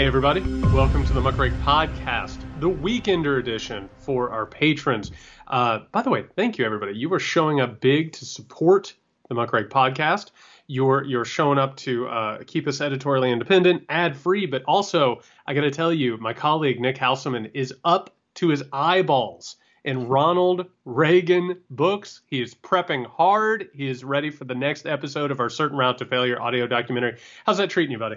Hey, everybody. Welcome to the Muckrake Podcast, the Weekender edition for our patrons. Uh, by the way, thank you, everybody. You are showing up big to support the Muckrake Podcast. You're, you're showing up to uh, keep us editorially independent, ad free, but also, I got to tell you, my colleague Nick Hauselman is up to his eyeballs in Ronald Reagan books. He is prepping hard. He is ready for the next episode of our Certain Route to Failure audio documentary. How's that treating you, buddy?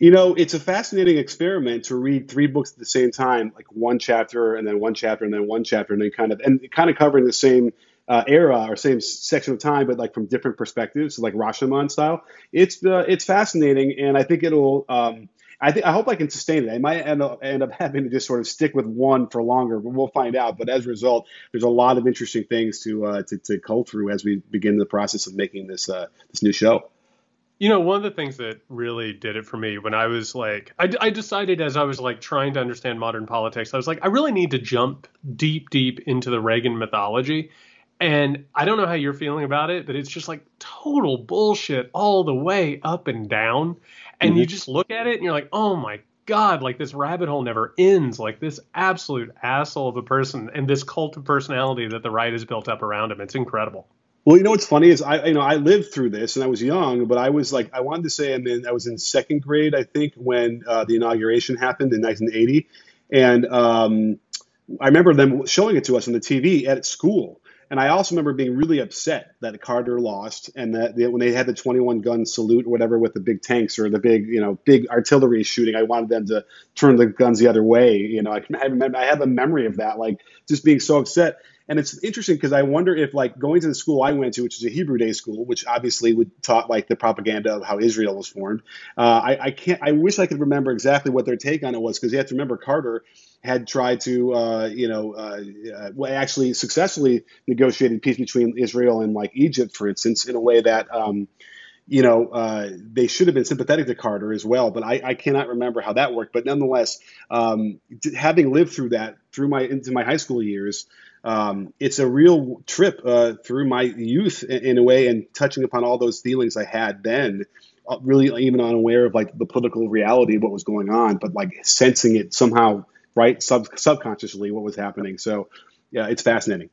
You know, it's a fascinating experiment to read three books at the same time, like one chapter and then one chapter and then one chapter, and then kind of and kind of covering the same uh, era or same section of time, but like from different perspectives, like Rashomon style. It's uh, it's fascinating, and I think it'll. Um, I think I hope I can sustain it. I might end up, end up having to just sort of stick with one for longer, but we'll find out. But as a result, there's a lot of interesting things to uh, to, to cull through as we begin the process of making this uh, this new show. You know, one of the things that really did it for me when I was like, I, I, decided as I was like trying to understand modern politics, I was like, I really need to jump deep, deep into the Reagan mythology. And I don't know how you're feeling about it, but it's just like total bullshit all the way up and down. And mm-hmm. you just look at it and you're like, oh my God, like this rabbit hole never ends. Like this absolute asshole of a person and this cult of personality that the right has built up around him. It's incredible. Well, you know what's funny is I, you know, I lived through this and I was young, but I was like, I wanted to say, I mean, I was in second grade, I think, when uh, the inauguration happened in 1980, and um, I remember them showing it to us on the TV at school. And I also remember being really upset that Carter lost, and that they, when they had the 21 gun salute or whatever with the big tanks or the big, you know, big artillery shooting, I wanted them to turn the guns the other way. You know, I, I remember I have a memory of that, like just being so upset. And it's interesting because I wonder if, like, going to the school I went to, which is a Hebrew day school, which obviously would taught like the propaganda of how Israel was formed. Uh, I, I, can't. I wish I could remember exactly what their take on it was because you have to remember Carter had tried to, uh, you know, uh, uh actually successfully negotiated peace between Israel and like Egypt, for instance, in a way that. Um, you know, uh, they should have been sympathetic to Carter as well, but I, I cannot remember how that worked. But nonetheless, um, having lived through that through my into my high school years, um, it's a real trip uh, through my youth in, in, a way, and touching upon all those feelings I had then. Uh, really, even unaware of like the political reality of what was going on, but like sensing it somehow, right, sub- subconsciously, what was happening. So, yeah, it's fascinating.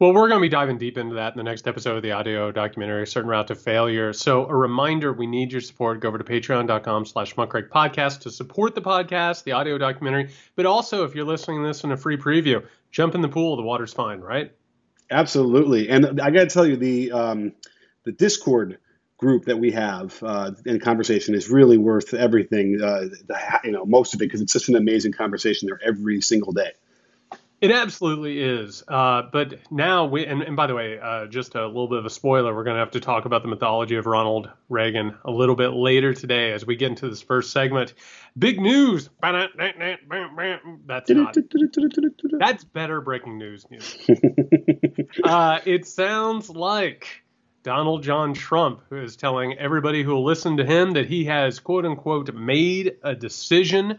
Well, we're going to be diving deep into that in the next episode of the audio documentary, Certain Route to Failure. So a reminder, we need your support. Go over to patreon.com slash podcast to support the podcast, the audio documentary. But also, if you're listening to this in a free preview, jump in the pool. The water's fine, right? Absolutely. And I got to tell you, the, um, the Discord group that we have uh, in conversation is really worth everything, uh, the, you know, most of it, because it's such an amazing conversation there every single day. It absolutely is. Uh, but now we, and, and by the way, uh, just a little bit of a spoiler, we're going to have to talk about the mythology of Ronald Reagan a little bit later today as we get into this first segment. Big news. That's not. That's better breaking news news. uh, it sounds like Donald John Trump is telling everybody who will listen to him that he has quote unquote made a decision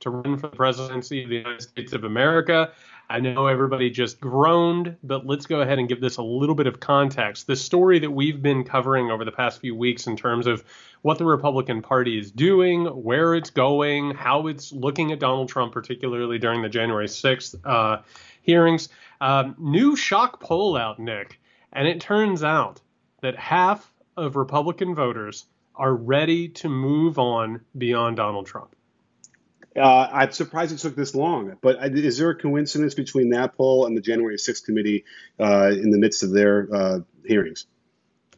to run for the presidency of the United States of America. I know everybody just groaned, but let's go ahead and give this a little bit of context. The story that we've been covering over the past few weeks in terms of what the Republican Party is doing, where it's going, how it's looking at Donald Trump, particularly during the January 6th uh, hearings. Um, new shock poll out, Nick, and it turns out that half of Republican voters are ready to move on beyond Donald Trump. Uh, I'm surprised it took this long, but is there a coincidence between that poll and the January 6th committee uh, in the midst of their uh, hearings?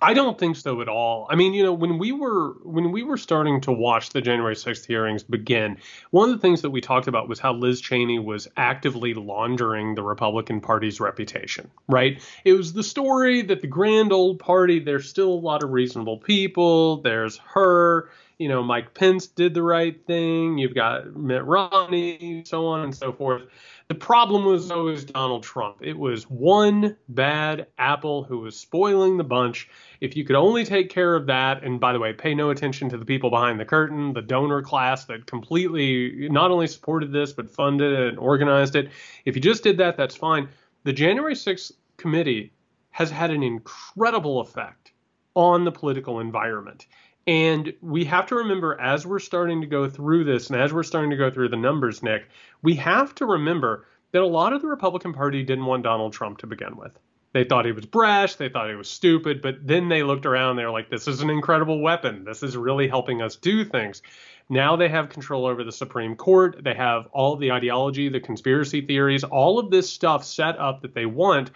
I don't think so at all. I mean, you know, when we were when we were starting to watch the January 6th hearings begin, one of the things that we talked about was how Liz Cheney was actively laundering the Republican Party's reputation, right? It was the story that the grand old party, there's still a lot of reasonable people, there's her, you know, Mike Pence did the right thing. You've got Mitt Romney, so on and so forth. The problem was always Donald Trump. It was one bad apple who was spoiling the bunch. If you could only take care of that, and by the way, pay no attention to the people behind the curtain, the donor class that completely not only supported this, but funded it and organized it. If you just did that, that's fine. The January 6th committee has had an incredible effect on the political environment. And we have to remember as we're starting to go through this and as we're starting to go through the numbers, Nick, we have to remember that a lot of the Republican Party didn't want Donald Trump to begin with. They thought he was brash, they thought he was stupid, but then they looked around, they were like, this is an incredible weapon. This is really helping us do things. Now they have control over the Supreme Court. They have all the ideology, the conspiracy theories, all of this stuff set up that they want.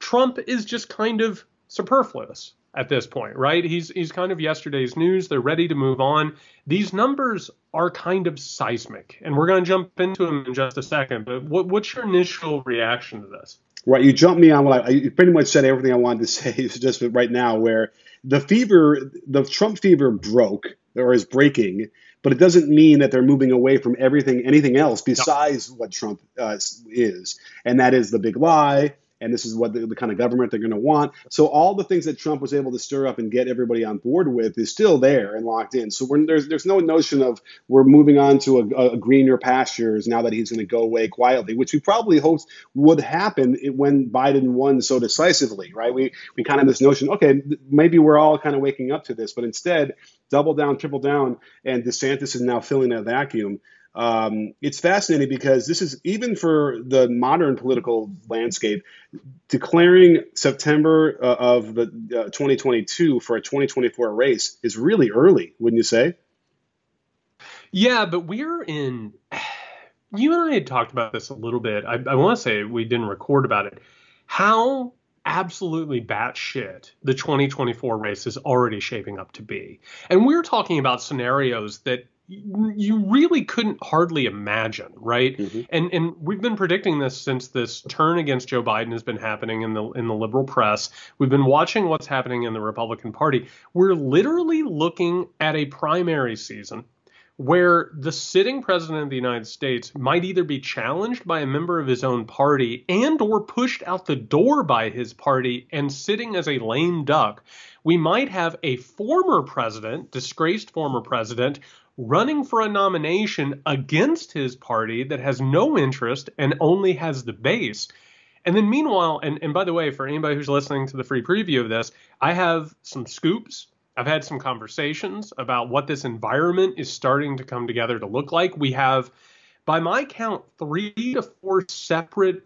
Trump is just kind of superfluous at this point, right? He's he's kind of yesterday's news. They're ready to move on. These numbers are kind of seismic, and we're going to jump into them in just a second. But what, what's your initial reaction to this? Right, you jumped me on what I, you pretty much said everything I wanted to say just right now. Where the fever, the Trump fever broke or is breaking, but it doesn't mean that they're moving away from everything, anything else besides no. what Trump uh, is, and that is the big lie and this is what the, the kind of government they're going to want. So all the things that Trump was able to stir up and get everybody on board with is still there and locked in. So there's there's no notion of we're moving on to a, a greener pastures now that he's going to go away quietly, which we probably hoped would happen when Biden won so decisively, right? We we kind of this notion, okay, maybe we're all kind of waking up to this, but instead double down, triple down, and DeSantis is now filling that vacuum. Um, it's fascinating because this is even for the modern political landscape, declaring September uh, of the uh, 2022 for a 2024 race is really early, wouldn't you say? Yeah, but we're in. You and I had talked about this a little bit. I, I want to say we didn't record about it. How absolutely batshit the 2024 race is already shaping up to be. And we're talking about scenarios that you really couldn't hardly imagine, right? Mm-hmm. And and we've been predicting this since this turn against Joe Biden has been happening in the in the liberal press. We've been watching what's happening in the Republican Party. We're literally looking at a primary season where the sitting president of the United States might either be challenged by a member of his own party and or pushed out the door by his party and sitting as a lame duck. We might have a former president, disgraced former president, running for a nomination against his party that has no interest and only has the base. And then, meanwhile, and, and by the way, for anybody who's listening to the free preview of this, I have some scoops. I've had some conversations about what this environment is starting to come together to look like. We have, by my count, three to four separate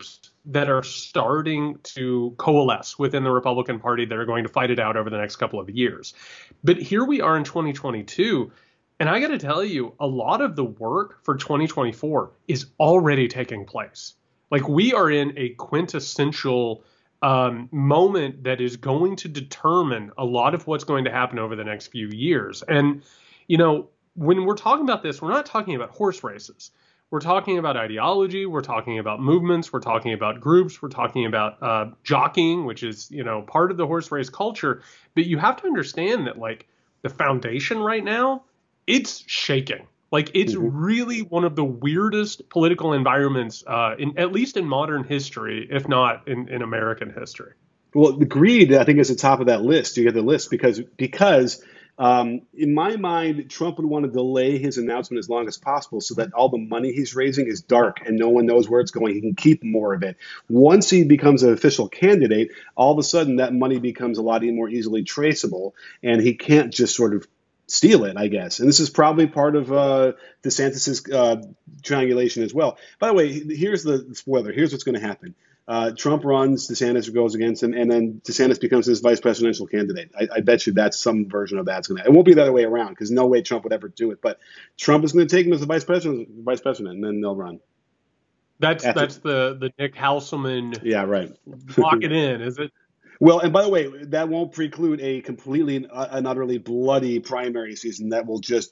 groups that are starting to coalesce within the Republican Party that are going to fight it out over the next couple of years. But here we are in 2022. And I got to tell you, a lot of the work for 2024 is already taking place. Like we are in a quintessential um, moment that is going to determine a lot of what's going to happen over the next few years. And, you know, when we're talking about this, we're not talking about horse races we're talking about ideology, we're talking about movements, we're talking about groups, we're talking about uh, jockeying, which is you know part of the horse race culture. But you have to understand that like the foundation right now, it's shaking. Like it's mm-hmm. really one of the weirdest political environments, uh, in at least in modern history, if not in, in American history. Well, the greed, I think, is the top of that list. You get the list because because um, in my mind, Trump would want to delay his announcement as long as possible so that all the money he's raising is dark and no one knows where it's going. He can keep more of it. Once he becomes an official candidate, all of a sudden that money becomes a lot more easily traceable, and he can't just sort of steal it, I guess. And this is probably part of uh, DeSantis's uh, triangulation as well. By the way, here's the spoiler. Here's what's going to happen. Uh, Trump runs, DeSantis goes against him, and then DeSantis becomes his vice presidential candidate. I, I bet you that's some version of that's going to. It won't be the other way around because no way Trump would ever do it. But Trump is going to take him as the vice president, vice president, and then they'll run. That's After, that's the the Nick Hauselman. Yeah, right. lock it in, is it? Well, and by the way, that won't preclude a completely and utterly bloody primary season that will just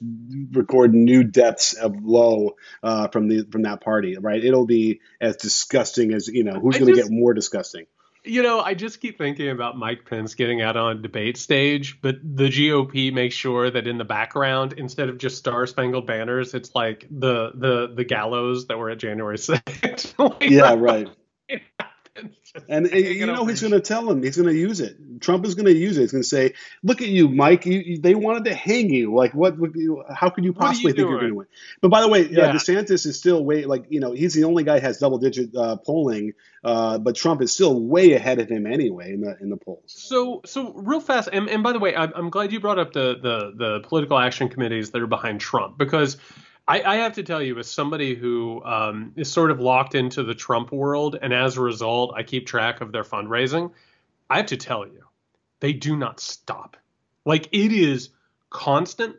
record new depths of low uh, from the from that party. Right? It'll be as disgusting as you know. Who's going to get more disgusting? You know, I just keep thinking about Mike Pence getting out on debate stage, but the GOP makes sure that in the background, instead of just Star Spangled Banners, it's like the the the gallows that were at January 6th. like, yeah, right. and, you know he's going to tell him he's going to use it. Trump is going to use it. He's going to say, "Look at you, Mike. You, you, they wanted to hang you. Like, what? what how could you possibly you think doing? you're going to win?" But by the way, uh, yeah. uh, DeSantis is still way like you know he's the only guy has double digit uh, polling, uh, but Trump is still way ahead of him anyway in the in the polls. So so real fast, and, and by the way, I'm, I'm glad you brought up the the the political action committees that are behind Trump because I, I, have to tell you, as somebody who um, is sort of locked into the Trump world, and as a result, I keep track of their fundraising. I have to tell you, they do not stop. Like it is constant.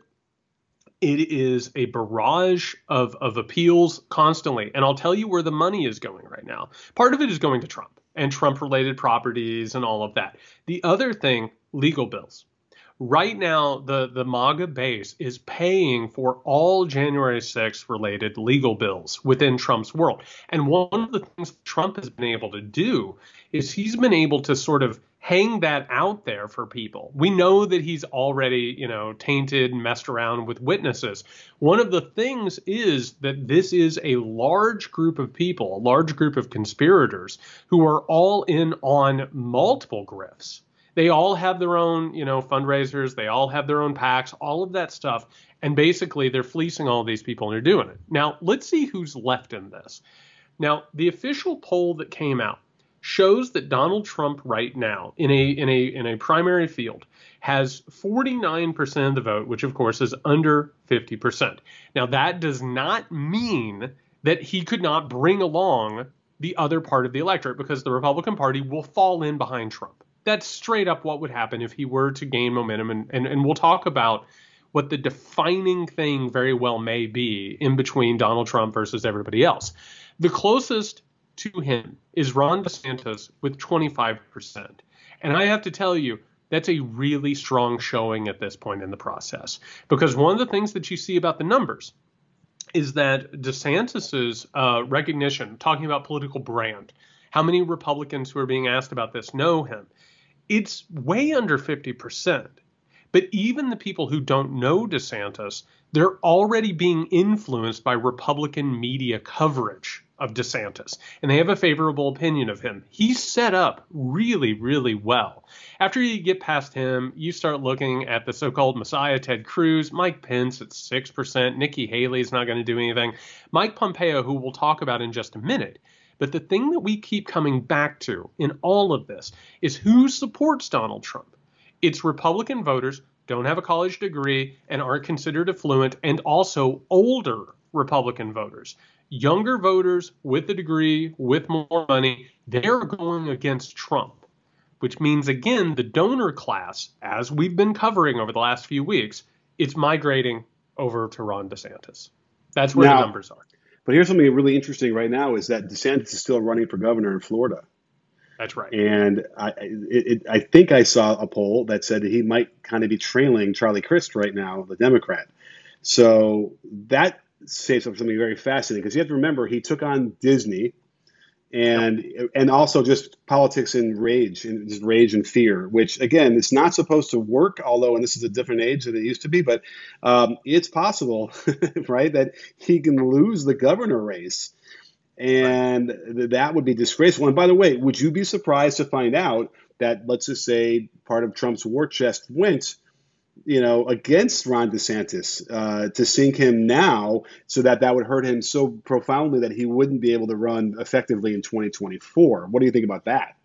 It is a barrage of, of appeals constantly. And I'll tell you where the money is going right now. Part of it is going to Trump and Trump related properties and all of that. The other thing, legal bills right now the the MAGA base is paying for all January 6th related legal bills within Trump's world. And one of the things Trump has been able to do is he's been able to sort of hang that out there for people. We know that he's already, you know, tainted and messed around with witnesses. One of the things is that this is a large group of people, a large group of conspirators who are all in on multiple grifts they all have their own, you know, fundraisers. They all have their own PACs, all of that stuff. And basically, they're fleecing all these people and they're doing it. Now, let's see who's left in this. Now, the official poll that came out shows that Donald Trump right now in a in a in a primary field has 49% of the vote, which of course is under 50%. Now that does not mean that he could not bring along the other part of the electorate because the Republican Party will fall in behind Trump that's straight up what would happen if he were to gain momentum. And, and, and we'll talk about what the defining thing very well may be in between Donald Trump versus everybody else. The closest to him is Ron DeSantis with 25%. And I have to tell you, that's a really strong showing at this point in the process. Because one of the things that you see about the numbers is that DeSantis's uh, recognition, talking about political brand, how many Republicans who are being asked about this know him? It's way under 50%. But even the people who don't know DeSantis, they're already being influenced by Republican media coverage of DeSantis, and they have a favorable opinion of him. He's set up really, really well. After you get past him, you start looking at the so called Messiah Ted Cruz, Mike Pence at 6%, Nikki Haley's not going to do anything, Mike Pompeo, who we'll talk about in just a minute. But the thing that we keep coming back to in all of this is who supports Donald Trump. It's Republican voters, don't have a college degree, and aren't considered affluent, and also older Republican voters. Younger voters with a degree, with more money, they're going against Trump, which means, again, the donor class, as we've been covering over the last few weeks, it's migrating over to Ron DeSantis. That's where now, the numbers are. But here's something really interesting right now is that DeSantis is still running for governor in Florida. That's right. And I, it, it, I think I saw a poll that said that he might kind of be trailing Charlie Crist right now, the Democrat. So that says something very fascinating because you have to remember he took on Disney, and and also just politics and rage and just rage and fear, which again it's not supposed to work. Although, and this is a different age than it used to be, but um, it's possible, right, that he can lose the governor race, and right. that would be disgraceful. And by the way, would you be surprised to find out that let's just say part of Trump's war chest went you know, against Ron DeSantis uh, to sink him now, so that that would hurt him so profoundly that he wouldn't be able to run effectively in 2024. What do you think about that?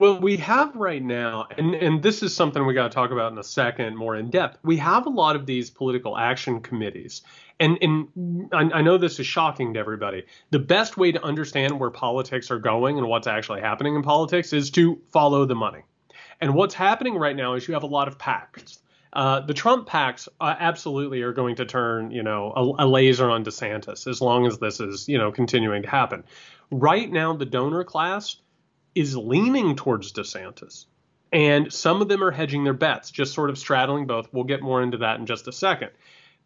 Well, we have right now, and, and this is something we got to talk about in a second more in depth. We have a lot of these political action committees. And, and I, I know this is shocking to everybody. The best way to understand where politics are going and what's actually happening in politics is to follow the money. And what's happening right now is you have a lot of PACs uh, the Trump PACs uh, absolutely are going to turn, you know, a, a, laser on DeSantis as long as this is, you know, continuing to happen. Right now, the donor class is leaning towards DeSantis, and some of them are hedging their bets, just sort of straddling both. We'll get more into that in just a second.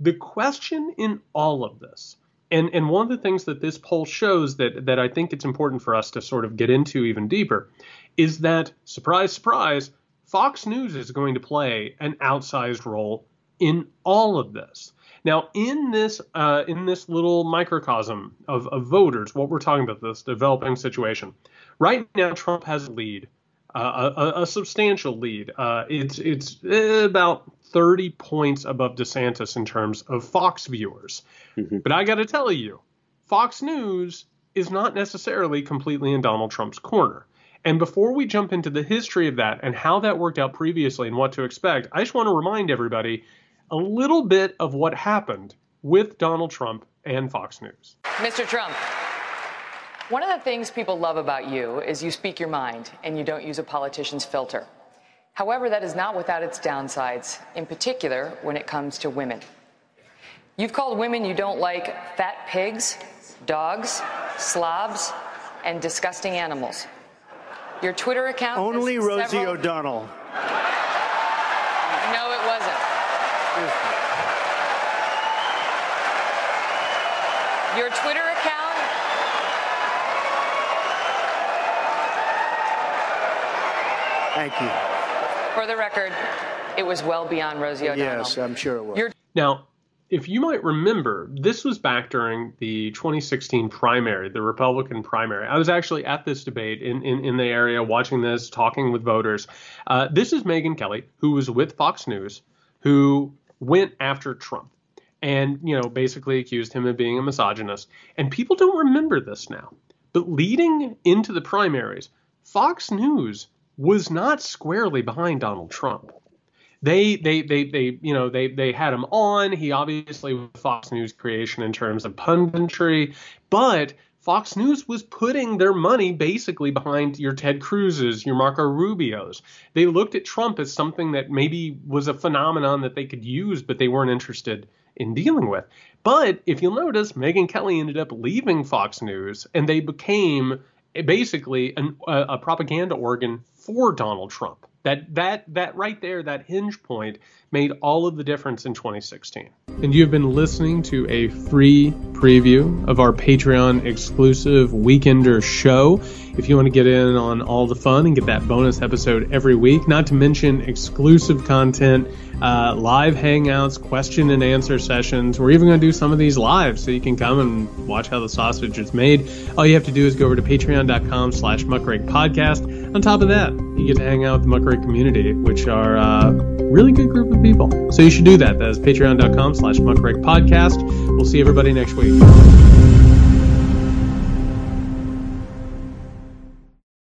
The question in all of this, and and one of the things that this poll shows that that I think it's important for us to sort of get into even deeper, is that surprise, surprise Fox News is going to play an outsized role in all of this. Now, in this uh, in this little microcosm of, of voters, what we're talking about this developing situation, right now Trump has a lead, uh, a, a, substantial lead. Uh, it's it's about 30 points above DeSantis in terms of Fox viewers. Mm-hmm. But I got to tell you, Fox News is not necessarily completely in Donald Trump's corner. And before we jump into the history of that and how that worked out previously and what to expect, I just want to remind everybody a little bit of what happened with Donald Trump and Fox News. Mr. Trump, one of the things people love about you is you speak your mind and you don't use a politician's filter. However, that is not without its downsides, in particular when it comes to women. You've called women you don't like fat pigs, dogs, slobs, and disgusting animals. Your Twitter account. Only Rosie several... O'Donnell. No, it wasn't. Your Twitter account. Thank you. For the record, it was well beyond Rosie O'Donnell. Yes, I'm sure it was. Your... now, if you might remember, this was back during the 2016 primary, the Republican primary. I was actually at this debate in, in, in the area, watching this, talking with voters. Uh, this is Megyn Kelly, who was with Fox News, who went after Trump and, you know, basically accused him of being a misogynist. And people don't remember this now. But leading into the primaries, Fox News was not squarely behind Donald Trump they they they they you know they they had him on. He obviously was Fox News creation in terms of punditry, but Fox News was putting their money basically behind your Ted Cruz's, your Marco Rubio's. They looked at Trump as something that maybe was a phenomenon that they could use, but they weren't interested in dealing with. But if you'll notice, Megyn Kelly ended up leaving Fox News, and they became basically an, a, a propaganda organ for Donald Trump. That that that right there, that hinge point, made all of the difference in 2016. And you've been listening to a free preview of our Patreon exclusive Weekender show. If you want to get in on all the fun and get that bonus episode every week, not to mention exclusive content, uh, live hangouts, question and answer sessions. We're even going to do some of these live so you can come and watch how the sausage is made. All you have to do is go over to patreon.com slash muckrake podcast. On top of that, you get to hang out with the muckrake community, which are a uh, really good group of people. So you should do that. That is patreon.com slash muckrake podcast. We'll see everybody next week.